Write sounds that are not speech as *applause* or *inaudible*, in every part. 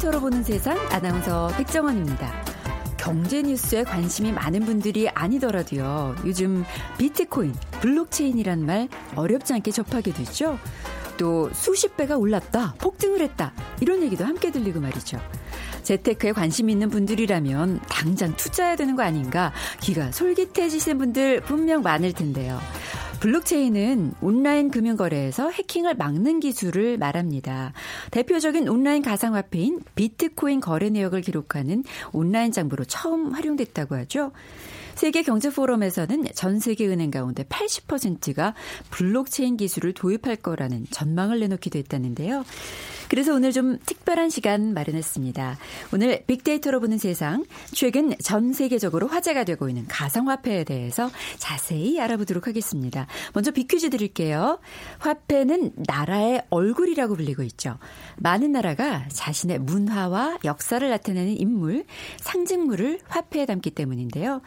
빅데이터로 보는 세상 아나운서 백정원입니다. 경제 뉴스에 관심이 많은 분들이 아니더라도요. 요즘 비트코인, 블록체인이란 말 어렵지 않게 접하게 되죠. 또 수십 배가 올랐다, 폭등을 했다 이런 얘기도 함께 들리고 말이죠. 재테크에 관심 있는 분들이라면 당장 투자해야 되는 거 아닌가 귀가 솔깃해지신 분들 분명 많을 텐데요. 블록체인은 온라인 금융거래에서 해킹을 막는 기술을 말합니다. 대표적인 온라인 가상화폐인 비트코인 거래 내역을 기록하는 온라인 장부로 처음 활용됐다고 하죠. 세계 경제 포럼에서는 전 세계 은행 가운데 80%가 블록체인 기술을 도입할 거라는 전망을 내놓기도 했다는데요. 그래서 오늘 좀 특별한 시간 마련했습니다. 오늘 빅데이터로 보는 세상, 최근 전 세계적으로 화제가 되고 있는 가상화폐에 대해서 자세히 알아보도록 하겠습니다. 먼저 빅퀴즈 드릴게요. 화폐는 나라의 얼굴이라고 불리고 있죠. 많은 나라가 자신의 문화와 역사를 나타내는 인물, 상징물을 화폐에 담기 때문인데요.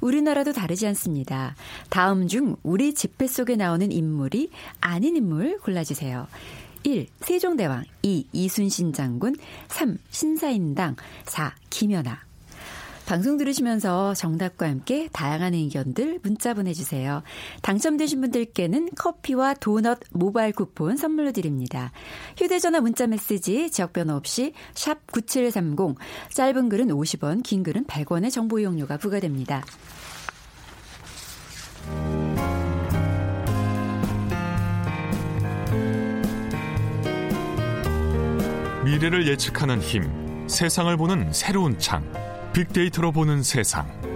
우리나라도 다르지 않습니다. 다음 중 우리 지폐 속에 나오는 인물이 아닌 인물 골라주세요. 1. 세종대왕 2. 이순신 장군 3. 신사임당 4. 김연아 방송 들으시면서 정답과 함께 다양한 의견들 문자 보내주세요. 당첨되신 분들께는 커피와 도넛 모바일 쿠폰 선물로 드립니다. 휴대전화 문자 메시지 지역번호 없이 샵 9730 짧은 글은 50원 긴 글은 100원의 정보 이용료가 부과됩니다. 미래를 예측하는 힘, 세상을 보는 새로운 창, 빅데이터로 보는 세상.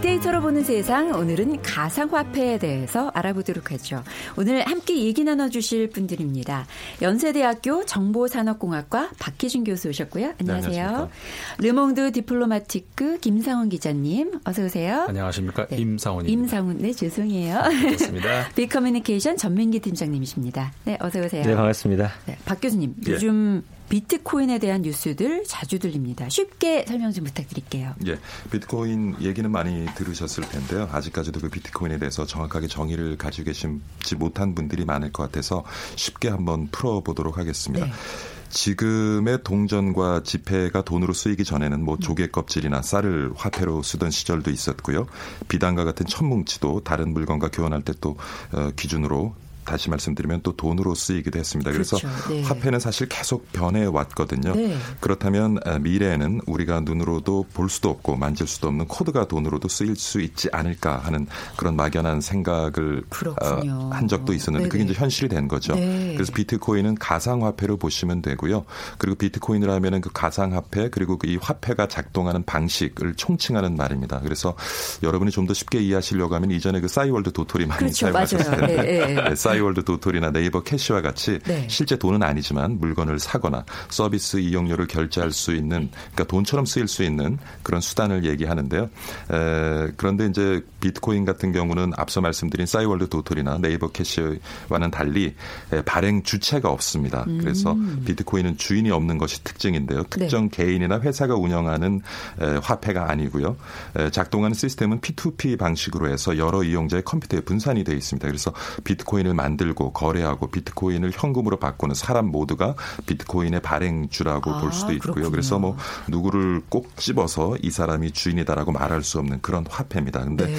빅데이터로 보는 세상 오늘은 가상화폐에 대해서 알아보도록 하죠. 오늘 함께 얘기 나눠주실 분들입니다. 연세대학교 정보산업공학과 박희준 교수 오셨고요. 안녕하세요. 네, 르몽드 디플로마티크 김상훈 기자님 어서 오세요. 안녕하십니까 네. 임상훈입니다. 임상훈 네 죄송해요. 반갑습니다. *laughs* 빅커뮤니케이션 전민기 팀장님이십니다. 네 어서 오세요. 네 반갑습니다. 네, 박 교수님 예. 요즘 비트코인에 대한 뉴스들 자주 들립니다. 쉽게 설명 좀 부탁드릴게요. 예, 비트코인 얘기는 많이 들으셨을 텐데요. 아직까지도 그 비트코인에 대해서 정확하게 정의를 가지고 계시지 못한 분들이 많을 것 같아서 쉽게 한번 풀어보도록 하겠습니다. 네. 지금의 동전과 지폐가 돈으로 쓰이기 전에는 뭐 조개 껍질이나 쌀을 화폐로 쓰던 시절도 있었고요. 비단과 같은 천뭉치도 다른 물건과 교환할 때또 어, 기준으로 다시 말씀드리면 또 돈으로 쓰이기도 했습니다. 그래서 그렇죠. 네. 화폐는 사실 계속 변해 왔거든요. 네. 그렇다면 아, 미래에는 우리가 눈으로도 볼 수도 없고 만질 수도 없는 코드가 돈으로도 쓰일 수 있지 않을까 하는 그런 막연한 생각을 어, 한 적도 있었는데 네네. 그게 이제 현실이 된 거죠. 네. 그래서 비트코인은 가상 화폐로 보시면 되고요. 그리고 비트코인을 하면은 그 가상 화폐 그리고 이 화폐가 작동하는 방식을 총칭하는 말입니다. 그래서 여러분이 좀 더 쉽게 이해하시려고 하면 이전에 그 싸이월드 도토리 많이 그렇죠. 사용하셨을 텐데 네, 네. 싸이월드 도토리나 네이버 캐시와 같이 네. 실제 돈은 아니지만 물건을 사거나 서비스 이용료를 결제할 수 있는 그러니까 돈처럼 쓰일 수 있는 그런 수단을 얘기하는데요. 에, 그런데 이제 비트코인 같은 경우는 앞서 말씀드린 싸이월드 도토리나 네이버 캐시와는 달리 에, 발행 주체가 없습니다. 음. 그래서 비트코인은 주인이 없는 것이 특징인데요. 특정 네. 개인이나 회사가 운영하는 에, 화폐가 아니고요. 에, 작동하는 시스템은 P2P 방식으로 해서 여러 이용자의 컴퓨터에 분산이 되어 있습니다. 그래서 비트코인을 만들고 거래하고 비트코인을 현금으로 바꾸는 사람 모두가 비트코인의 발행주라고 아, 볼 수도 있고요. 그렇군요. 그래서 뭐 누구를 꼭 집어서 이 사람이 주인이다라고 말할 수 없는 그런 화폐입니다. 근데 네.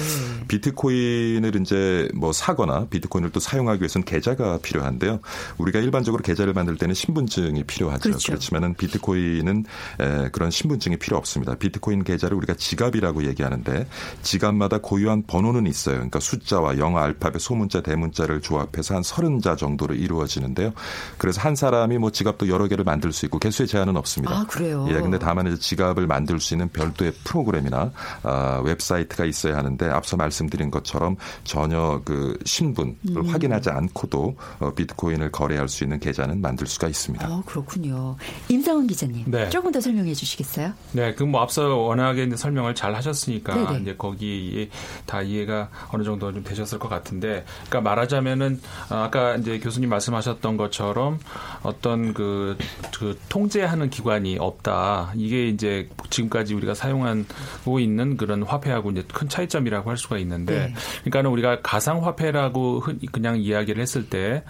비트코인을 이제 뭐 사거나 비트코인을 또 사용하기 위해서는 계좌가 필요한데요. 우리가 일반적으로 계좌를 만들 때는 신분증이 필요하죠. 그렇죠. 그렇지만은 비트코인은 에, 그런 신분증이 필요 없습니다. 비트코인 계좌를 우리가 지갑이라고 얘기하는데 지갑마다 고유한 번호는 있어요. 그러니까 숫자와 영어 알파벳 소문자 대문자를 조합 조합해서 한 서른 자 정도로 이루어지는데요. 그래서 한 사람이 뭐 지갑도 여러 개를 만들 수 있고 개수의 제한은 없습니다. 아, 그래요? 예, 근데 다만 이제 지갑을 만들 수 있는 별도의 프로그램이나 아, 웹사이트가 있어야 하는데 앞서 말씀드린 것처럼 전혀 그 신분을 음. 확인하지 않고도 어, 비트코인을 거래할 수 있는 계좌는 만들 수가 있습니다. 아, 그렇군요. 임상훈 기자님, 네. 조금 더 설명해 주시겠어요? 네, 그 뭐 앞서 워낙에 설명을 잘 하셨으니까 네네. 이제 거기 다 이해가 어느 정도 좀 되셨을 것 같은데, 그러니까 말하자면은 아까 이제 교수님 말씀하셨던 것처럼 어떤 그, 그 통제하는 기관이 없다. 이게 이제 지금까지 우리가 사용하고 있는 그런 화폐하고 이제 큰 차이점이라고 할 수가 있는데, 네. 그러니까는 우리가 가상 화폐라고 그냥 이야기를 했을 때.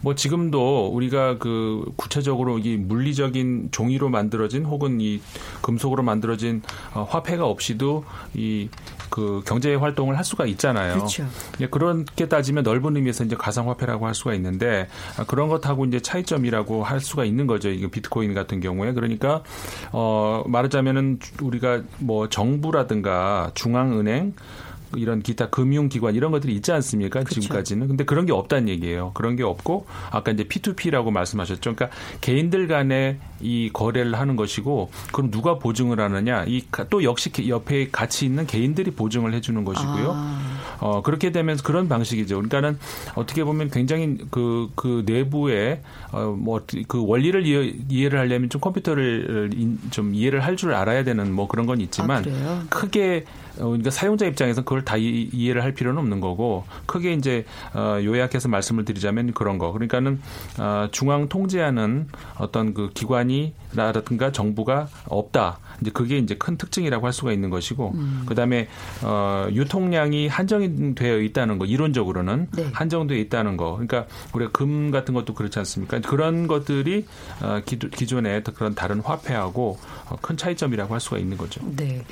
뭐 지금도 우리가 그 구체적으로 이 물리적인 종이로 만들어진 혹은 이 금속으로 만들어진 어, 화폐가 없이도 이 그 경제 활동을 할 수가 있잖아요. 그렇죠. 예, 그렇게 따지면 넓은 의미에서 이제 가상화폐라고 할 수가 있는데 아, 그런 것하고 이제 차이점이라고 할 수가 있는 거죠. 이게 비트코인 같은 경우에 그러니까 어 말하자면은 우리가 뭐 정부라든가 중앙은행 이런 기타 금융기관 이런 것들이 있지 않습니까? 그렇죠. 지금까지는. 근데 그런 게 없다는 얘기예요. 그런 게 없고 아까 이제 P2P라고 말씀하셨죠. 그러니까 개인들 간에 이 거래를 하는 것이고 그럼 누가 보증을 하느냐? 이 또 역시 옆에 같이 있는 개인들이 보증을 해 주는 것이고요. 아. 어 그렇게 되면서 그런 방식이죠. 그러니까는 어떻게 보면 굉장히 그그 그 내부에 어 뭐 그 원리를 이해, 를 하려면 좀 컴퓨터를 좀 이해를 할 줄 알아야 되는 뭐 그런 건 있지만 아, 크게 어, 그러니까 사용자 입장에서 그걸 다 이, 해를 할 필요는 없는 거고 크게 이제 어, 요약해서 말씀을 드리자면 그런 거. 그러니까는 어, 중앙 통제하는 어떤 그 기관이라든가 정부가 없다. 이제 그게 이제 큰 특징이라고 할 수가 있는 것이고 음. 그다음에 어 유통량이 한정되어 있다는 거 이론적으로는 네. 한정되어 있다는 거. 그러니까 우리가 금 같은 것도 그렇지 않습니까? 그런 것들이 어 기존의 그런 다른 화폐하고 어, 큰 차이점이라고 할 수가 있는 거죠. 네.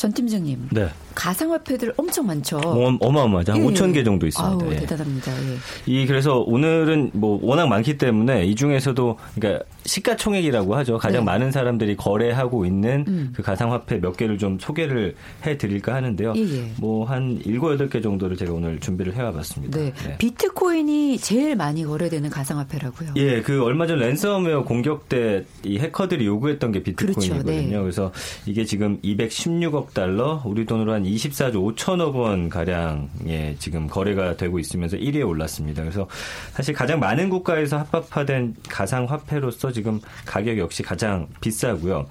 전 팀장님. 네. 가상화폐들 엄청 많죠. 어, 마어마하죠. 한 예. 5천 개 정도 있습니다. 아우, 예. 대단합니다. 예. 이 그래서 오늘은 뭐 워낙 많기 때문에 이 중에서도 그러니까 시가총액이라고 하죠. 가장 네. 많은 사람들이 거래하고 있는 음. 그 가상화폐 몇 개를 좀 소개를 해드릴까 하는데요. 예, 예. 뭐한 7, 8개 정도를 제가 오늘 준비를 해와봤습니다. 네. 네. 비트코인이 제일 많이 거래되는 가상화폐라고요. 예, 그 얼마 전 랜섬웨어 공격 때 이 해커들이 요구했던 게 비트코인이거든요. 그렇죠. 네. 그래서 이게 지금 216억 달러, 우리 돈으로 한 24조 5천억 원 가량에 지금 거래가 되고 있으면서 1위에 올랐습니다. 그래서 사실 가장 많은 국가에서 합법화된 가상 화폐로서 지금 가격 역시 가장 비싸고요.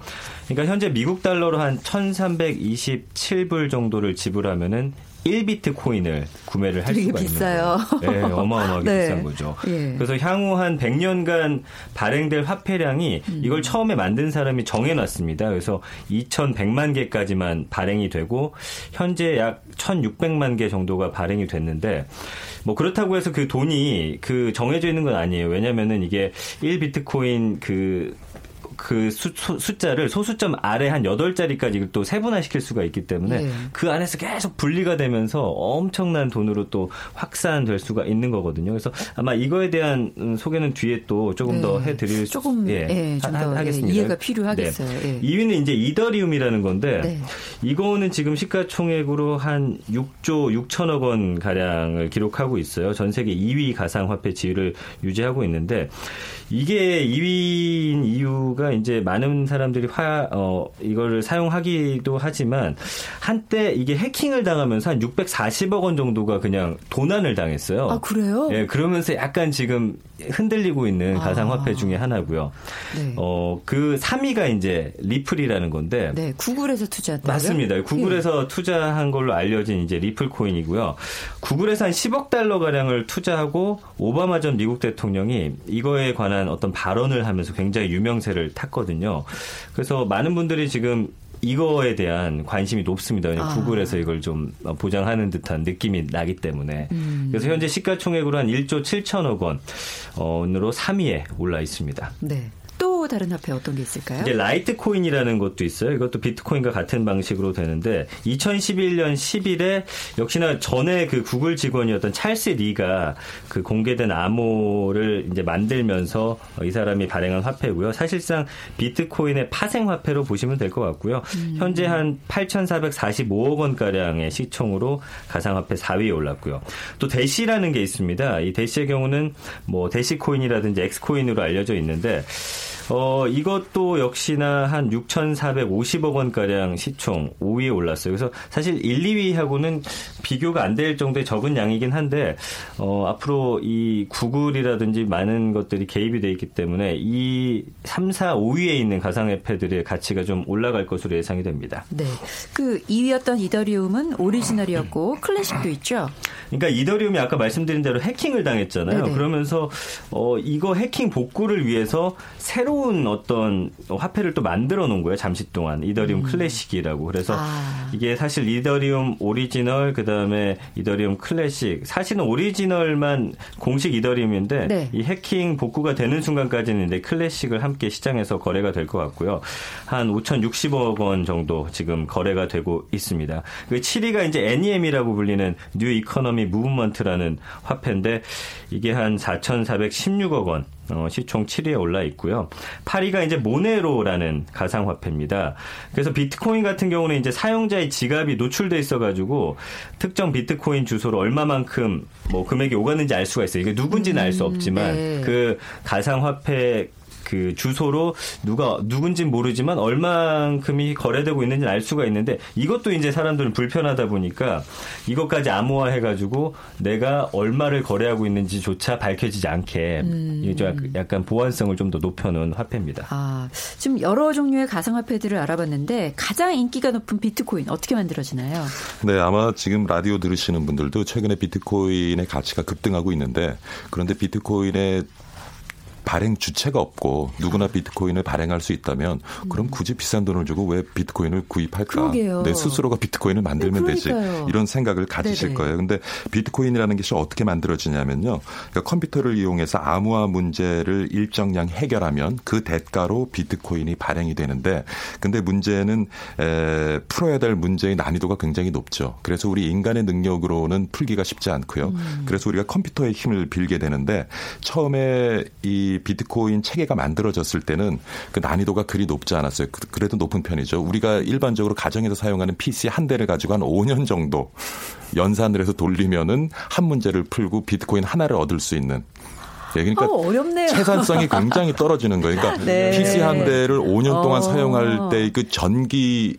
그러니까 현재 미국 달러로 한 1,327불 정도를 지불하면은 1비트 코인을 구매를 할 수가 비싸요. 있는 거예요. 네, 어마어마하게 *laughs* 네. 비싼 거죠. 예. 그래서 향후 한 100년간 발행될 화폐량이 음. 이걸 처음에 만든 사람이 정해놨습니다. 그래서 2,100만 개까지만 발행이 되고 현재 약 1,600만 개 정도가 발행이 됐는데 뭐 그렇다고 해서 그 돈이 그 정해져 있는 건 아니에요. 왜냐면은 이게 1비트코인 그 그 수, 숫자를 소수점 아래 한 8자리까지 또 세분화시킬 수가 있기 때문에 네. 그 안에서 계속 분리가 되면서 엄청난 돈으로 또 확산될 수가 있는 거거든요. 그래서 아마 이거에 대한 음, 소개는 뒤에 또 조금 네. 더 해드릴 수 조금 예, 예, 좀 하, 하겠습니다. 이해가 필요하겠어요. 네. 예. 2위는 이제 이더리움이라는 건데 네. 이거는 지금 시가총액으로 한 6조 6천억 원 가량을 기록하고 있어요. 전 세계 2위 가상화폐 지위를 유지하고 있는데 이게 2위인 이유가 이제 많은 사람들이 화, 어, 이거를 사용하기도 하지만 한때 이게 해킹을 당하면서 한 640억 원 정도가 그냥 도난을 당했어요. 아, 그래요? 예, 그러면서 약간 지금 흔들리고 있는 아. 가상화폐 중에 하나고요. 네. 어, 그 3위가 이제 리플이라는 건데. 네, 구글에서 투자했다고요? 맞습니다. 구글에서 예. 투자한 걸로 알려진 이제 리플 코인이고요. 구글에서 한 10억 달러 가량을 투자하고 오바마 전 미국 대통령이 이거에 관한 어떤 발언을 하면서 굉장히 유명세를 탔거든요. 그래서 많은 분들이 지금 이거에 대한 관심이 높습니다. 아. 구글에서 이걸 좀 보장하는 듯한 느낌이 나기 때문에. 음. 그래서 현재 시가총액으로 한 1조 7천억 원으로 3위에 올라 있습니다. 네. 또 다른 화폐 어떤 게 있을까요? 이제 라이트 코인이라는 것도 있어요. 이것도 비트코인과 같은 방식으로 되는데 2011년 10월에 역시나 전에 그 구글 직원이었던 찰스 리가 그 공개된 암호를 이제 만들면서 이 사람이 발행한 화폐고요. 사실상 비트코인의 파생 화폐로 보시면 될 것 같고요. 음. 현재 한 8,445억 원 가량의 시총으로 가상화폐 4위에 올랐고요. 또 대시라는 게 있습니다. 이 대시의 경우는 뭐 대시코인이라든지 엑스코인으로 알려져 있는데 어, 이것도 역시나 한 6,450억 원가량 시총 5위에 올랐어요. 그래서 사실 1, 2위하고는 비교가 안 될 정도의 적은 양이긴 한데, 어, 앞으로 이 구글이라든지 많은 것들이 개입이 돼 있기 때문에 이 3, 4, 5위에 있는 가상화폐들의 가치가 좀 올라갈 것으로 예상이 됩니다. 네. 그 2위였던 이더리움은 오리지널이었고 클래식도 있죠. 그러니까 이더리움이 아까 말씀드린 대로 해킹을 당했잖아요. 네네. 그러면서 어, 이거 해킹 복구를 위해서 새로운 어떤 화폐를 또 만들어 놓은 거예요. 잠시 동안 이더리움 음. 클래식이라고. 그래서 아. 이게 사실 이더리움 오리지널 그다음에 이더리움 클래식 사실은 오리지널만 공식 이더리움인데 네. 이 해킹 복구가 되는 순간까지는 이제 클래식을 함께 시장에서 거래가 될 것 같고요. 한 5,060억 원 정도 지금 거래가 되고 있습니다. 그 7위가 이제 NEM이라고 불리는 New Economy Movement라는 화폐인데 이게 한 4,416억 원 어, 시총 7위에 올라 있고요. 8위가 이제 모네로라는 가상화폐입니다. 그래서 비트코인 같은 경우는 이제 사용자의 지갑이 노출돼 있어가지고 특정 비트코인 주소로 얼마만큼 뭐 금액이 오갔는지 알 수가 있어요. 이게 누군지는 알 수 없지만 음, 네. 그 가상화폐 그 주소로 누가 누군지 모르지만 얼만큼이 거래되고 있는지 알 수가 있는데 이것도 이제 사람들은 불편하다 보니까 이것까지 암호화해가지고 내가 얼마를 거래하고 있는지조차 밝혀지지 않게 음. 이게 좀 약간 보안성을 좀 더 높여놓은 화폐입니다. 아, 지금 여러 종류의 가상화폐들을 알아봤는데 가장 인기가 높은 비트코인 어떻게 만들어지나요? 네, 아마 지금 라디오 들으시는 분들도 최근에 비트코인의 가치가 급등하고 있는데 그런데 비트코인의 발행 주체가 없고 누구나 비트코인을 발행할 수 있다면 그럼 음. 굳이 비싼 돈을 주고 왜 비트코인을 구입할까? 그러게요. 내 스스로가 비트코인을 만들면 네, 되지. 이런 생각을 가지실 네네. 거예요. 근데 비트코인이라는 것이 어떻게 만들어지냐면요. 그러니까 컴퓨터를 이용해서 암호화 문제를 일정량 해결하면 그 대가로 비트코인이 발행이 되는데 근데 문제는 에, 풀어야 될 문제의 난이도가 굉장히 높죠. 그래서 우리 인간의 능력으로는 풀기가 쉽지 않고요. 음. 그래서 우리가 컴퓨터의 힘을 빌게 되는데 처음에 이 비트코인 체계가 만들어졌을 때는 그 난이도가 그리 높지 않았어요. 그, 그래도 높은 편이죠. 우리가 일반적으로 가정에서 사용하는 PC 한 대를 가지고 한 5년 정도 연산을 해서 돌리면은 한 문제를 풀고 비트코인 하나를 얻을 수 있는 예, 그러니까 어. 채산성이 굉장히 *laughs* 떨어지는 거예요. 그러니까 네. PC 한 대를 5년 동안 어. 사용할 때 그 전기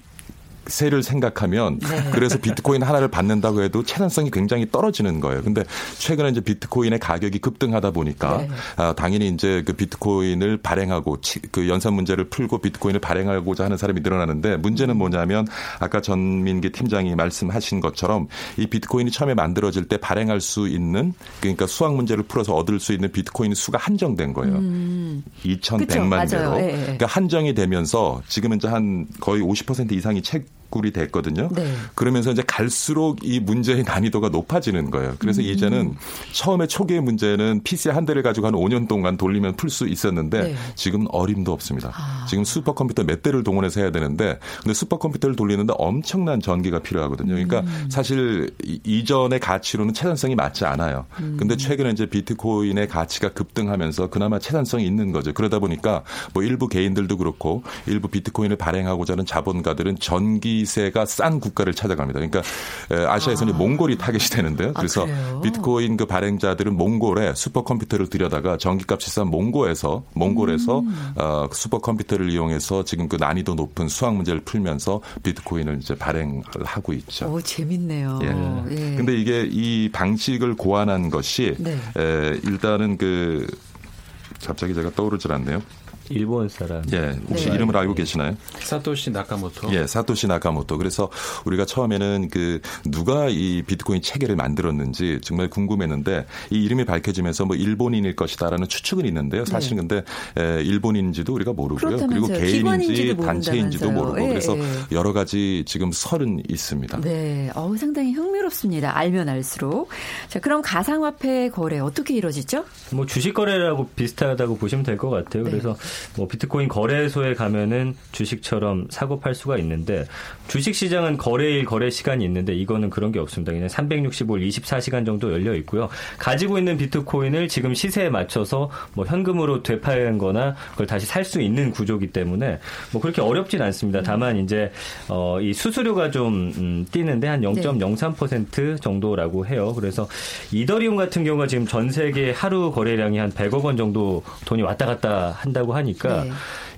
세를 생각하면 네. 그래서 비트코인 하나를 받는다고 해도 채널성이 굉장히 떨어지는 거예요. 근데 최근에 이제 비트코인의 가격이 급등하다 보니까 네. 아, 당연히 이제 그 비트코인을 발행하고 그 연산 문제를 풀고 비트코인을 발행하고자 하는 사람이 늘어나는데 문제는 뭐냐면 아까 전민기 팀장이 말씀하신 것처럼 이 비트코인이 처음에 만들어질 때 발행할 수 있는 그러니까 수학 문제를 풀어서 얻을 수 있는 비트코인 수가 한정된 거예요. 음. 2,100만 개로. 네. 그러니까 한정이 되면서 지금은 이제 한 거의 50% 이상이 채굴이 됐거든요. 네. 그러면서 이제 갈수록 이 문제의 난이도가 높아지는 거예요. 그래서 음. 이제는 처음에 초기의 문제는 PC 한 대를 가지고 한 5년 동안 돌리면 풀 수 있었는데 네. 지금 어림도 없습니다. 아. 지금 슈퍼컴퓨터 몇 대를 동원해서 해야 되는데 근데 슈퍼컴퓨터를 돌리는데 엄청난 전기가 필요하거든요. 그러니까 음. 사실 이전의 가치로는 채산성이 맞지 않아요. 음. 근데 최근에 이제 비트코인의 가치가 급등하면서 그나마 채산성이 있는 거죠. 그러다 보니까 뭐 일부 개인들도 그렇고 일부 비트코인을 발행하고자 하는 자본가들은 전기세가 싼 국가를 찾아갑니다. 그러니까 아시아에서는 아. 몽골이 타겟이 되는데요. 아, 그래서 아, 비트코인 그 발행자들은 몽골에 슈퍼컴퓨터를 들여다가 전기값이 싼 몽골에서 몽골에서 음. 어, 슈퍼컴퓨터를 이용해서 지금 그 난이도 높은 수학 문제를 풀면서 비트코인을 이제 발행을 하고 있죠. 오, 재밌네요. 예. 예. 근데 이게 이 방식을 고안한 것이 네. 에, 일단은 그 갑자기 제가 떠오르질 않네요. 일본 사람. 예, 혹시 네. 이름을 알고 계시나요? 사토시 나카모토. 예, 사토시 나카모토. 그래서 우리가 처음에는 그 누가 이 비트코인 체계를 만들었는지 정말 궁금했는데 이 이름이 밝혀지면서 뭐 일본인일 것이다라는 추측은 있는데요. 사실 네. 근데 에, 일본인지도 우리가 모르고요. 그리고 개인인지 단체인지도 모르고 예, 그래서 예. 여러 가지 지금 설은 있습니다. 네, 어우 상당히 흥미롭습니다. 알면 알수록. 자, 그럼 가상화폐 거래 어떻게 이루어지죠? 뭐 주식 거래라고 비슷하다고 보시면 될 것 같아요. 네. 그래서 뭐 비트코인 거래소에 가면은 주식처럼 사고 팔 수가 있는데 주식 시장은 거래일 거래 시간이 있는데 이거는 그런 게 없습니다. 그냥 365일 24시간 정도 열려 있고요. 가지고 있는 비트코인을 지금 시세에 맞춰서 뭐 현금으로 되파는 거나 그걸 다시 살 수 있는 구조기 때문에 뭐 그렇게 어렵진 않습니다. 다만 이제 어, 이 수수료가 좀 음, 뛰는데 한 0.03% 정도라고 해요. 그래서 이더리움 같은 경우가 지금 전 세계 하루 거래량이 한 100억 원 정도 돈이 왔다 갔다 한다고 하니 하니까 네.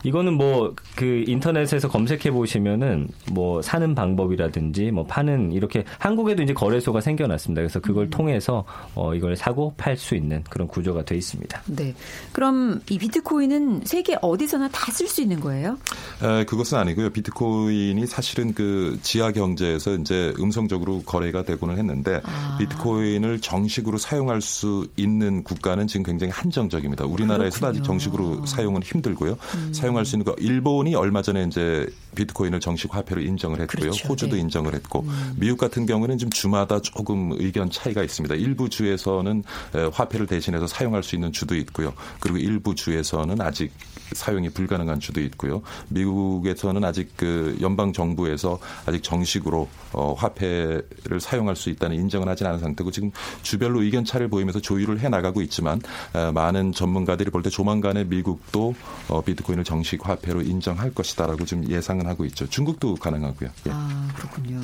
이거는 뭐 그 인터넷에서 검색해 보시면은 뭐 사는 방법이라든지 뭐 파는 이렇게 한국에도 이제 거래소가 생겨났습니다. 그래서 그걸 음. 통해서 어 이걸 사고 팔 수 있는 그런 구조가 돼 있습니다. 네. 그럼 이 비트코인은 세계 어디서나 다 쓸 수 있는 거예요? 에, 그것은 아니고요. 비트코인이 사실은 그 지하 경제에서 이제 음성적으로 거래가 되고는 했는데 아. 비트코인을 정식으로 사용할 수 있는 국가는 지금 굉장히 한정적입니다. 우리나라에서도 아직 정식으로 사용은 힘들고요. 음. 사용 사용할 수 있는 거 일본이 얼마 전에 이제 비트코인을 정식 화폐로 인정을 했고요. 그렇죠. 호주도 네. 인정을 했고 음. 미국 같은 경우는 지금 주마다 조금 의견 차이가 있습니다. 일부 주에서는 화폐를 대신해서 사용할 수 있는 주도 있고요. 그리고 일부 주에서는 아직 사용이 불가능한 주도 있고요. 미국에서는 아직 그 연방 정부에서 아직 정식으로 어, 화폐를 사용할 수 있다는 인정을 하지 않은 상태고 지금 주별로 의견 차를 보이면서 조율을 해 나가고 있지만 어, 많은 전문가들이 볼 때 조만간에 미국도 어, 비트코인을 정식 화폐로 인정할 것이다라고 지금 예상은 하고 있죠. 중국도 가능하고요. 예. 아 그렇군요.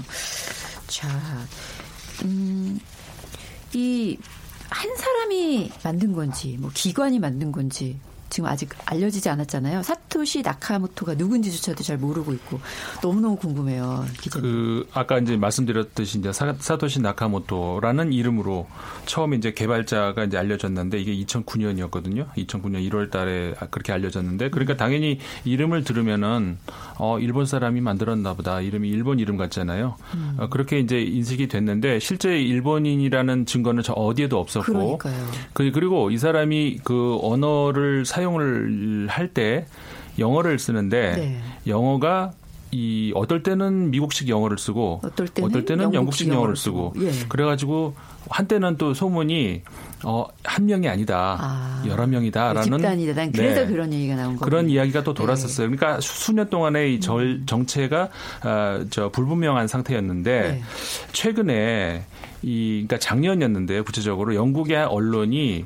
자, 음, 이 한 사람이 만든 건지, 뭐 기관이 만든 건지, 지금 아직 알려지지 않았잖아요. 사토시 나카모토가 누군지조차도 잘 모르고 있고 너무너무 궁금해요. 기자님. 그 아까 이제 말씀드렸듯이 이제 사, 사토시 나카모토라는 이름으로 처음에 이제 개발자가 이제 알려졌는데 이게 2009년이었거든요. 2009년 1월 달에 그렇게 알려졌는데 그러니까 당연히 이름을 들으면은 어 일본 사람이 만들었나 보다. 이름이 일본 이름 같잖아요. 음. 어, 그렇게 이제 인식이 됐는데 실제 일본인이라는 증거는 저 어디에도 없었고 그러니까요. 그, 그리고 이 사람이 그 언어를 사 사용을 할 때 영어를 쓰는데 네. 영어가 이 어떨 때는 미국식 영어를 쓰고 어떨 때는, 어떨 때는 영국식, 영어를 쓰고, 쓰고. 예. 그래가지고 한때는 또 소문이 어, 한 명이 아니다. 아, 여러 명이다라는 집단이다. 난 그래서 네. 그런 얘기가 나온 거예요. 그런 이야기가 또 돌았었어요. 네. 그러니까 수년 동안의 이 절, 음. 정체가 어, 저 불분명한 상태였는데 네. 최근에 이 그러니까 작년이었는데 구체적으로 영국의 언론이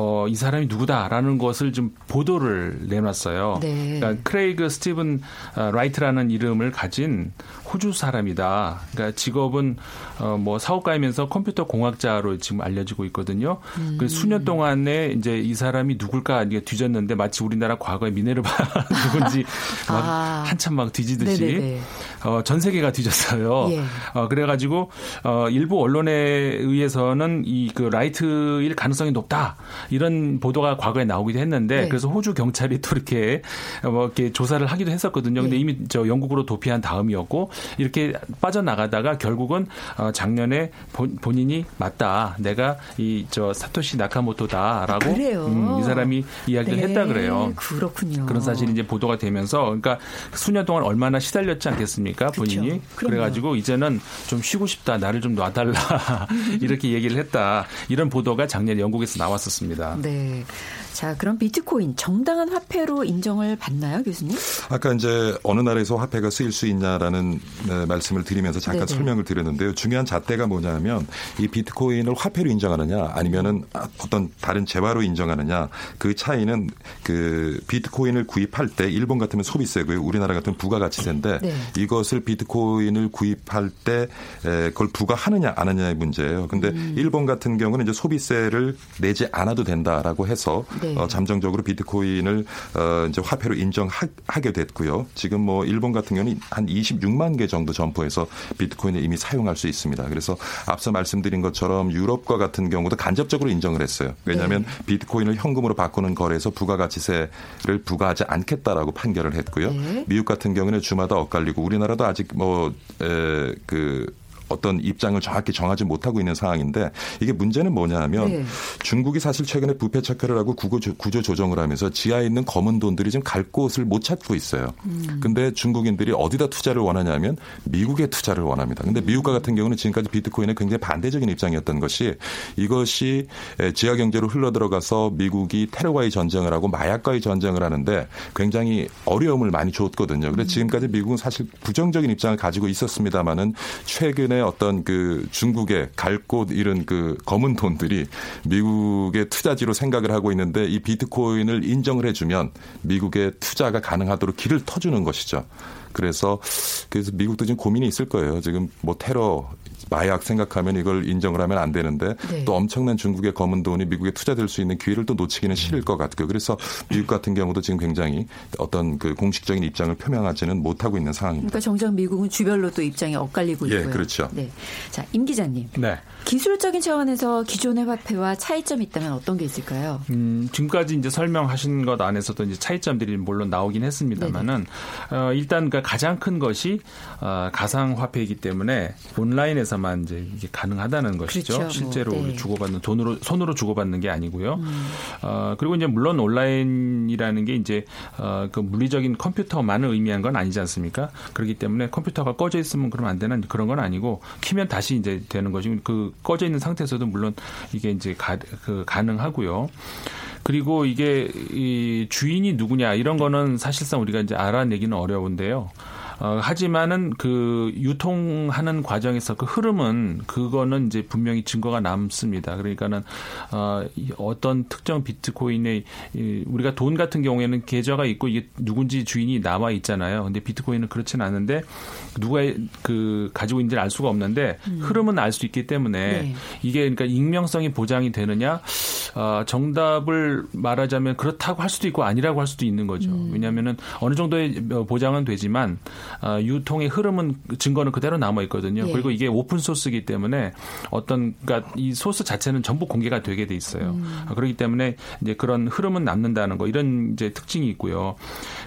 어, 이 사람이 누구다라는 것을 좀 보도를 내놨어요. 네. 그러니까 크레이그 스티븐 어, 라이트라는 이름을 가진 호주 사람이다. 그러니까 직업은 어, 뭐 사업가이면서 컴퓨터 공학자로 지금 알려지고 있거든요. 음. 그 수년 동안에 이제 이 사람이 누굴까 이게 뒤졌는데 마치 우리나라 과거의 미네르바 *laughs* 누군지 막 아. 한참 막 뒤지듯이 어, 전 세계가 뒤졌어요. 예. 어, 그래가지고 어, 일부 언론에 의해서는 이 그 라이트일 가능성이 높다. 이런 보도가 과거에 나오기도 했는데 네. 그래서 호주 경찰이 또 이렇게 뭐 이렇게 조사를 하기도 했었거든요. 근데 네. 이미 저 영국으로 도피한 다음이었고 이렇게 빠져나가다가 결국은 어 작년에 본, 인이 맞다. 내가 이 저 사토시 나카모토다라고 아, 음, 이 사람이 이야기를 네. 했다 그래요. 그렇군요. 그런 사실이 이제 보도가 되면서 그러니까 수년 동안 얼마나 시달렸지 않겠습니까? 본인이. 그렇죠. 그래 가지고 이제는 좀 쉬고 싶다. 나를 좀 놔 달라. *laughs* 이렇게 얘기를 했다. 이런 보도가 작년에 영국에서 나왔었습니다. 네. 자, 그럼 비트코인 정당한 화폐로 인정을 받나요, 교수님? 아까 이제 어느 나라에서 화폐가 쓰일 수 있냐라는 네, 말씀을 드리면서 잠깐 네네. 설명을 드렸는데요. 중요한 잣대가 뭐냐면 이 비트코인을 화폐로 인정하느냐 아니면은 어떤 다른 재화로 인정하느냐 그 차이는 그 비트코인을 구입할 때 일본 같으면 소비세고요. 우리나라 같은 부가가치세인데 네. 이것을 비트코인을 구입할 때 그걸 부과하느냐 안 하느냐의 문제예요. 근데 음. 일본 같은 경우는 이제 소비세를 내지 않아도 된다라고 해서 네. 네. 어, 잠정적으로 비트코인을 어, 이제 화폐로 인정하게 됐고요. 지금 뭐 일본 같은 경우는 한 26만 개 정도 점포에서 비트코인을 이미 사용할 수 있습니다. 그래서 앞서 말씀드린 것처럼 유럽과 같은 경우도 간접적으로 인정을 했어요. 왜냐하면 네. 비트코인을 현금으로 바꾸는 거래에서 부가가치세를 부과하지 않겠다라고 판결을 했고요. 네. 미국 같은 경우는 주마다 엇갈리고 우리나라도 아직 뭐그 어떤 입장을 정확히 정하지 못하고 있는 상황인데 이게 문제는 뭐냐 하면 네. 중국이 사실 최근에 부패 체크를 하고 구조, 구조 조정을 하면서 지하에 있는 검은 돈들이 지금 갈 곳을 못 찾고 있어요. 음. 근데 중국인들이 어디다 투자를 원하냐면 미국에 투자를 원합니다. 근데 미국과 같은 경우는 지금까지 비트코인에 굉장히 반대적인 입장이었던 것이 이것이 지하 경제로 흘러 들어가서 미국이 테러와의 전쟁을 하고 마약과의 전쟁을 하는데 굉장히 어려움을 많이 줬거든요. 그래서 음. 지금까지 미국은 사실 부정적인 입장을 가지고 있었습니다마는 최근에 어떤 그 중국의 갈곳 이런 그 검은 돈들이 미국의 투자지로 생각을 하고 있는데 이 비트코인을 인정을 해주면 미국의 투자가 가능하도록 길을 터주는 것이죠. 그래서 그래서 미국도 지금 고민이 있을 거예요. 지금 뭐 테러 마약 생각하면 이걸 인정을 하면 안 되는데 네. 또 엄청난 중국의 검은 돈이 미국에 투자될 수 있는 기회를 또 놓치기는 싫을 것 같고요. 그래서 미국 같은 경우도 지금 굉장히 어떤 그 공식적인 입장을 표명하지는 못하고 있는 상황입니다. 그러니까 정작 미국은 주별로 또 입장이 엇갈리고 예, 있고요. 예, 그렇죠. 네. 자, 임 기자님. 네. 기술적인 차원에서 기존의 화폐와 차이점이 있다면 어떤 게 있을까요? 음, 지금까지 이제 설명하신 것 안에서도 이제 차이점들이 물론 나오긴 했습니다만은 어, 일단 그 가장 큰 것이 어, 가상 화폐이기 때문에 온라인에서만 이제 이게 가능하다는 것이죠. 그렇죠. 실제로 뭐, 네. 주고받는 돈으로 손으로 주고받는 게 아니고요. 음. 어, 그리고 이제 물론 온라인이라는 게 이제 어, 그 물리적인 컴퓨터만을 의미한 건 아니지 않습니까? 그렇기 때문에 컴퓨터가 꺼져 있으면 그러면 안 되는 그런 건 아니고 키면 다시 이제 되는 거지. 그 꺼져 있는 상태에서도 물론 이게 이제 가, 그 가능하고요. 그리고 이게 이 주인이 누구냐 이런 거는 사실상 우리가 이제 알아내기는 어려운데요. 어, 하지만은 그 유통하는 과정에서 그 흐름은 그거는 이제 분명히 증거가 남습니다. 그러니까는 어, 어떤 특정 비트코인의 이, 우리가 돈 같은 경우에는 계좌가 있고 이게 누군지 주인이 남아 있잖아요. 근데 비트코인은 그렇지는 않은데 누가 그 가지고 있는지를 알 수가 없는데 음. 흐름은 알 수 있기 때문에 네. 이게 그러니까 익명성이 보장이 되느냐 어, 정답을 말하자면 그렇다고 할 수도 있고 아니라고 할 수도 있는 거죠. 음. 왜냐하면은 어느 정도의 보장은 되지만 어, 유통의 흐름은 증거는 그대로 남아 있거든요. 예. 그리고 이게 오픈 소스이기 때문에 어떤 그러니까 이 소스 자체는 전부 공개가 되게 돼 있어요. 음. 그렇기 때문에 이제 그런 흐름은 남는다는 거 이런 이제 특징이 있고요.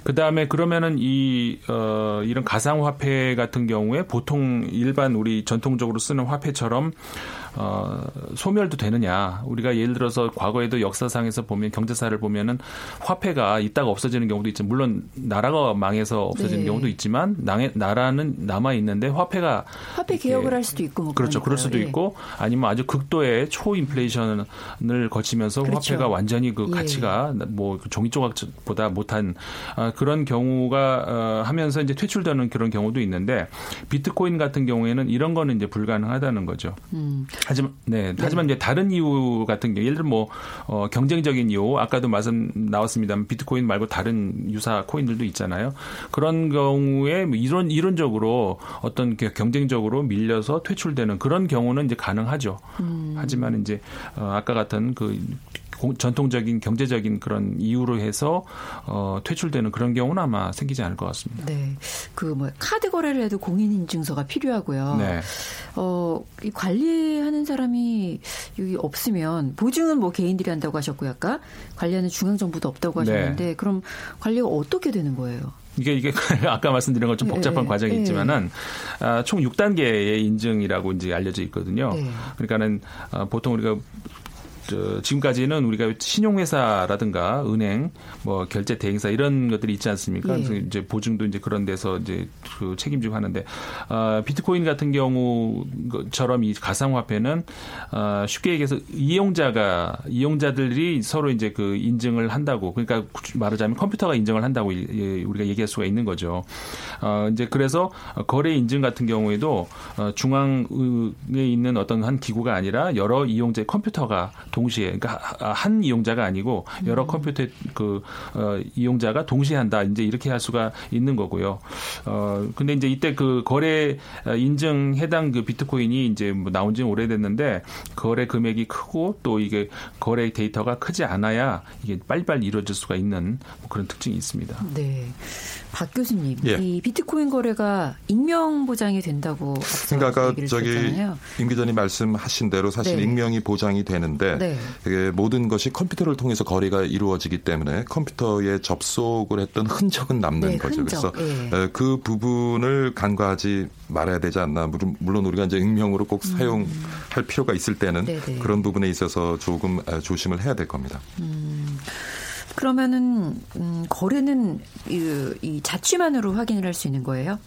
그 다음에 그러면은 이 어, 이런 가상화폐 같은 경우에 보통 일반 우리 전통적으로 쓰는 화폐처럼 어, 소멸도 되느냐. 우리가 예를 들어서 과거에도 역사상에서 보면 경제사를 보면은 화폐가 있다가 없어지는 경우도 있지만 물론 나라가 망해서 없어지는 네. 경우도 있지만 나라는 남아 있는데 화폐가 화폐 개혁을 할 수도 있고 뭐 그렇죠. 그럴 수도 예. 있고 아니면 아주 극도의 초인플레이션을 거치면서 그렇죠. 화폐가 완전히 그 예. 가치가 뭐 종이 조각보다 못한 아, 그런 경우가 어, 하면서 이제 퇴출되는 그런 경우도 있는데 비트코인 같은 경우에는 이런 거는 이제 불가능하다는 거죠. 음. 하지만 네, 하지만 이제 다른 이유 같은 게 예를 들어 뭐 어, 경쟁적인 이유 아까도 말씀 나왔습니다만 비트코인 말고 다른 유사 코인들도 있잖아요. 그런 경우에 뭐 이런 이론적으로 어떤 경쟁적으로 밀려서 퇴출되는 그런 경우는 이제 가능하죠. 음. 하지만 이제 어, 아까 같은 그 전통적인 경제적인 그런 이유로 해서 어, 퇴출되는 그런 경우는 아마 생기지 않을 것 같습니다. 네. 그 뭐 카드 거래를 해도 공인 인증서가 필요하고요. 네. 어, 이 관리하는 사람이 여기 없으면 보증은 뭐 개인들이 한다고 하셨고 아까 관리하는 중앙 정부도 없다고 네. 하셨는데 네. 그럼 관리가 어떻게 되는 거예요? 이게 이게 *laughs* 아까 말씀드린 것좀 네. 복잡한 네. 과정이 있지만은 아, 총 6단계의 인증이라고 이제 알려져 있거든요. 네. 그러니까는 아, 보통 우리가 저 지금까지는 우리가 신용회사라든가 은행, 뭐 결제 대행사 이런 것들이 있지 않습니까? 예. 그래서 이제 보증도 이제 그런 데서 이제 그 책임지고 하는데 어, 비트코인 같은 경우처럼 이 가상화폐는 어, 쉽게 얘기해서 이용자가 이용자들이 서로 이제 그 인증을 한다고 그러니까 말하자면 컴퓨터가 인증을 한다고 우리가 얘기할 수가 있는 거죠. 어, 이제 그래서 거래 인증 같은 경우에도 어, 중앙에 있는 어떤 한 기구가 아니라 여러 이용자 의 컴퓨터가 동 시에 그러니까 한 이용자가 아니고 여러 음. 컴퓨터 그 어, 이용자가 동시에 한다 이제 이렇게 할 수가 있는 거고요. 어 근데 이제 이때 그 거래 인증 해당 그 비트코인이 이제 뭐 나온 지는 오래됐는데 거래 금액이 크고 또 이게 거래 데이터가 크지 않아야 이게 빨리빨리 이루어질 수가 있는 뭐 그런 특징이 있습니다. 네. 박 교수님, 예. 이 비트코인 거래가 익명 보장이 된다고 그러니까 아까 저기 임 기자님 말씀하신 대로 사실 네. 익명이 보장이 되는데 네. 모든 것이 컴퓨터를 통해서 거래가 이루어지기 때문에 컴퓨터에 접속을 했던 흔적은 남는 네, 거죠. 흔적. 그래서 예. 그 부분을 간과하지 말아야 되지 않나. 물론 우리가 이제 익명으로 꼭 음. 사용할 필요가 있을 때는 네네. 네. 그런 부분에 있어서 조금 조심을 해야 될 겁니다. 음. 그러면은 음, 거래는 이, 이 자취만으로 확인을 할 수 있는 거예요?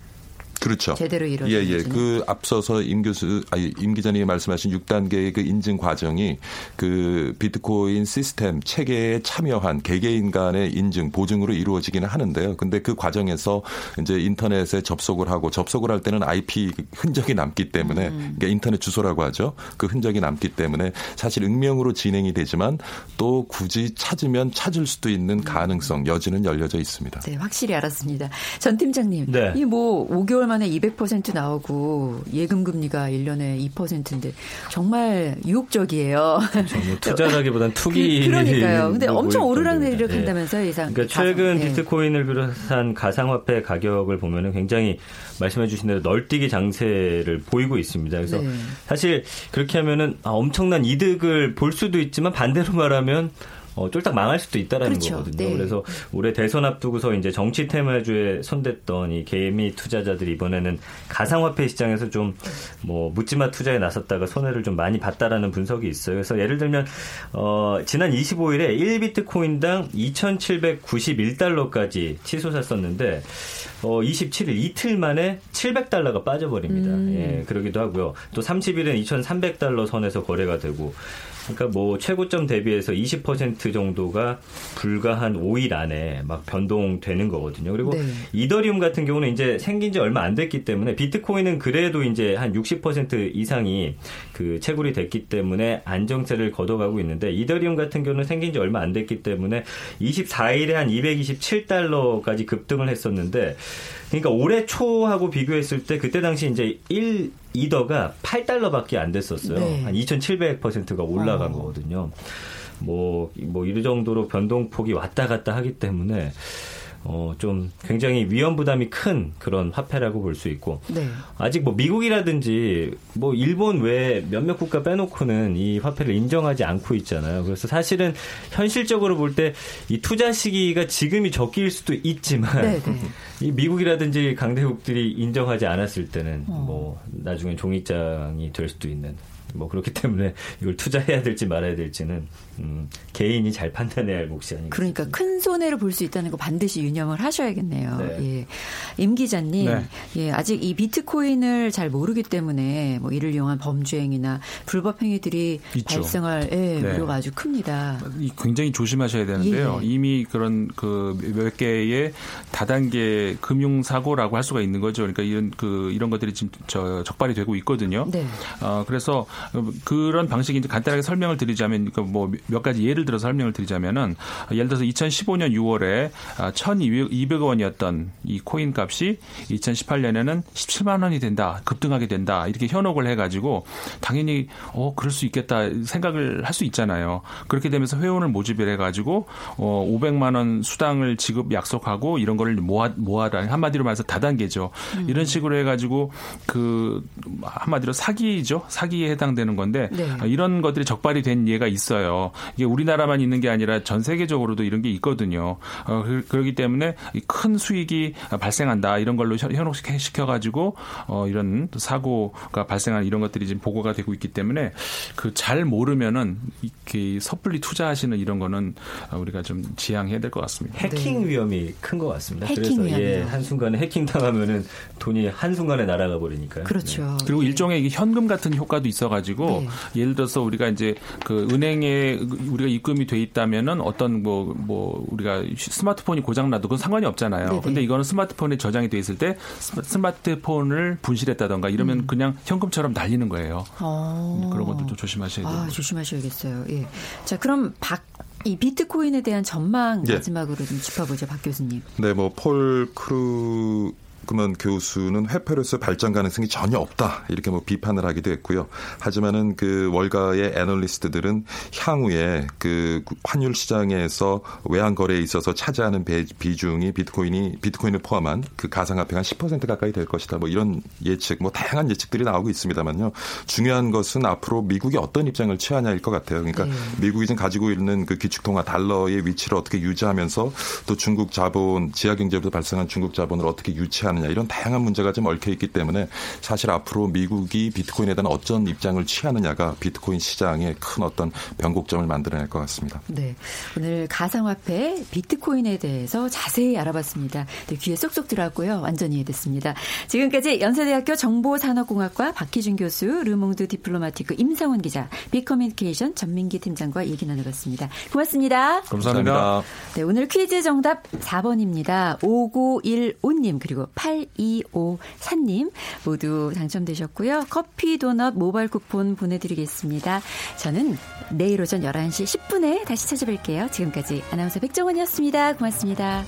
그렇죠. 제대로 이루어지는지. 예, 예. 그 앞서서 임 교수, 아니, 임 기자님이 말씀하신 6단계의 그 인증 과정이 그 비트코인 시스템 체계에 참여한 개개인 간의 인증, 보증으로 이루어지기는 하는데요. 근데 그 과정에서 이제 인터넷에 접속을 하고 접속을 할 때는 IP 흔적이 남기 때문에 음. 그러니까 인터넷 주소라고 하죠. 그 흔적이 남기 때문에 사실 익명으로 진행이 되지만 또 굳이 찾으면 찾을 수도 있는 가능성, 여지는 열려져 있습니다. 네, 확실히 알았습니다. 전 팀장님, 네. 이뭐 5개월 만에 200% 나오고 예금 금리가 1년에 2%인데 정말 유혹적이에요. 그렇죠. 뭐 투자라기보단 *laughs* 투기. 그, 러니까요 근데 뭐 엄청 오르락내리락 네. 한다면서요, 이상. 그러니까 최근 네. 비트코인을 비롯한 가상화폐 가격을 보면은 굉장히 말씀해 주신 대로 널뛰기 장세를 보이고 있습니다. 그래서 네. 사실 그렇게 하면은 아, 엄청난 이득을 볼 수도 있지만 반대로 말하면 어, 쫄딱 망할 수도 있다라는 그렇죠. 거거든요. 네. 그래서 올해 대선 앞두고서 이제 정치 테마주에 손댔던 이 개미 투자자들이 이번에는 가상화폐 시장에서 좀 뭐 묻지마 투자에 나섰다가 손해를 좀 많이 봤다라는 분석이 있어요. 그래서 예를 들면 어, 지난 25일에 1비트코인당 2,791달러까지 치솟았었는데 어, 27일 이틀 만에 700달러가 빠져버립니다. 음. 예, 그러기도 하고요. 또 30일은 2,300달러 선에서 거래가 되고 그러니까 뭐 최고점 대비해서 20% 정도가 불과 한 5일 안에 막 변동되는 거거든요. 그리고 네. 이더리움 같은 경우는 이제 생긴 지 얼마 안 됐기 때문에 비트코인은 그래도 이제 한 60% 이상이 그 채굴이 됐기 때문에 안정세를 걷어가고 있는데 이더리움 같은 경우는 생긴 지 얼마 안 됐기 때문에 24일에 한 227달러까지 급등을 했었는데 그러니까 올해 초하고 비교했을 때 그때 당시 이제 1 이더가 8달러밖에 안 됐었어요. 네. 한 2,700%가 올라간 어. 거거든요. 뭐, 뭐, 이 정도로 변동폭이 왔다 갔다 하기 때문에 어, 좀 굉장히 위험 부담이 큰 그런 화폐라고 볼 수 있고 네. 아직 뭐 미국이라든지 뭐 일본 외 몇몇 국가 빼놓고는 이 화폐를 인정하지 않고 있잖아요. 그래서 사실은 현실적으로 볼 때 이 투자 시기가 지금이 적기일 수도 있지만 네, 네. *laughs* 이 미국이라든지 강대국들이 인정하지 않았을 때는 어. 뭐 나중에 종이장이 될 수도 있는 뭐 그렇기 때문에 이걸 투자해야 될지 말아야 될지는 음, 개인이 잘 판단해야 할 몫이 아닌가. 그러니까 큰 손해를 볼 수 있다는 거 반드시 유념을 하셔야겠네요. 네. 예. 임 기자님, 네. 예, 아직 이 비트코인을 잘 모르기 때문에 뭐 이를 이용한 범죄행위나 불법 행위들이 있죠. 발생할 예, 네. 우려가 아주 큽니다. 굉장히 조심하셔야 되는데요. 예. 이미 그런 그 몇 개의 다단계 금융 사고라고 할 수가 있는 거죠. 그러니까 이런 그 이런 것들이 지금 저 적발이 되고 있거든요. 네. 어, 그래서 그런 방식이 이제 간단하게 설명을 드리자면 그뭐 몇 가지 예를 들어서 설명을 드리자면은 예를 들어서 2015년 6월에 1,200억 원이었던 이 코인 값이 2018년에는 17만 원이 된다. 급등하게 된다. 이렇게 현혹을 해 가지고 당연히 어 그럴 수 있겠다 생각을 할 수 있잖아요. 그렇게 되면서 회원을 모집을 해 가지고 어 500만 원 수당을 지급 약속하고 이런 거를 모아 모아라 한마디로 말해서 다단계죠. 음. 이런 식으로 해 가지고 그 한마디로 사기죠. 사기에 해당되는 건데 네. 이런 것들이 적발이 된 예가 있어요. 이게 우리나라만 있는 게 아니라 전 세계적으로도 이런 게 있거든요. 어, 그, 그렇기 때문에 큰 수익이 발생한다 이런 걸로 현혹시켜 가지고 어, 이런 사고가 발생한 이런 것들이 지금 보고가 되고 있기 때문에 그 잘 모르면은 이렇게 섣불리 투자하시는 이런 거는 우리가 좀 지양해야 될 것 같습니다. 해킹 네. 위험이 큰 것 같습니다. 그래서 예, 한 순간에 해킹 당하면은 돈이 한 순간에 날아가 버리니까요. 그렇죠. 네. 그리고 일종의 현금 같은 효과도 있어 가지고 네. 예를 들어서 우리가 이제 그 은행에 우리가 입금이 돼 있다면은 어떤 뭐, 뭐, 우리가 스마트폰이 고장 나도 그건 상관이 없잖아요. 네네. 근데 이거는 스마트폰에 저장이 돼 있을 때 스마트폰을 분실했다던가 이러면 음. 그냥 현금처럼 날리는 거예요. 어. 그런 것도 좀 조심하셔야 돼요. 아, 조심하셔야겠어요. 예. 자, 그럼 박, 이 비트코인에 대한 전망 예. 마지막으로 좀 짚어보죠, 박 교수님. 네, 뭐 폴 크루그먼 교수는 화폐로서 발전 가능성이 전혀 없다 이렇게 뭐 비판을 하기도 했고요. 하지만은 그 월가의 애널리스트들은 향후에 그 환율 시장에서 외환 거래에 있어서 차지하는 비중이 비트코인이 비트코인을 포함한 그 가상화폐가 한 10% 가까이 될 것이다. 뭐 이런 예측, 뭐 다양한 예측들이 나오고 있습니다만요. 중요한 것은 앞으로 미국이 어떤 입장을 취하냐일 것 같아요. 그러니까 네. 미국이 지금 가지고 있는 그 기축통화 달러의 위치를 어떻게 유지하면서 또 중국 자본, 지하 경제부터 발생한 중국 자본을 어떻게 유치하는 가느냐 이런 다양한 문제가 좀 얽혀 있기 때문에 사실 앞으로 미국이 비트코인에 대한 어떤 입장을 취하느냐가 비트코인 시장에 큰 어떤 변곡점을 만들어낼 것 같습니다. 네. 오늘 가상화폐 비트코인에 대해서 자세히 알아봤습니다. 네, 귀에 쏙쏙 들어왔고요. 완전히 이해됐습니다. 지금까지 연세대학교 정보산업공학과 박희준 교수, 르몽드 디플로마티크 임상원 기자, 빅커뮤니케이션 전민기 팀장과 얘기 나눠봤습니다. 고맙습니다. 감사합니다. 네, 오늘 퀴즈 정답 4번입니다. 5915님 그리고 8254님 모두 당첨되셨고요. 커피 도넛 모바일 쿠폰 보내드리겠습니다. 저는 내일 오전 11시 10분에 다시 찾아뵐게요. 지금까지 아나운서 백정원이었습니다. 고맙습니다.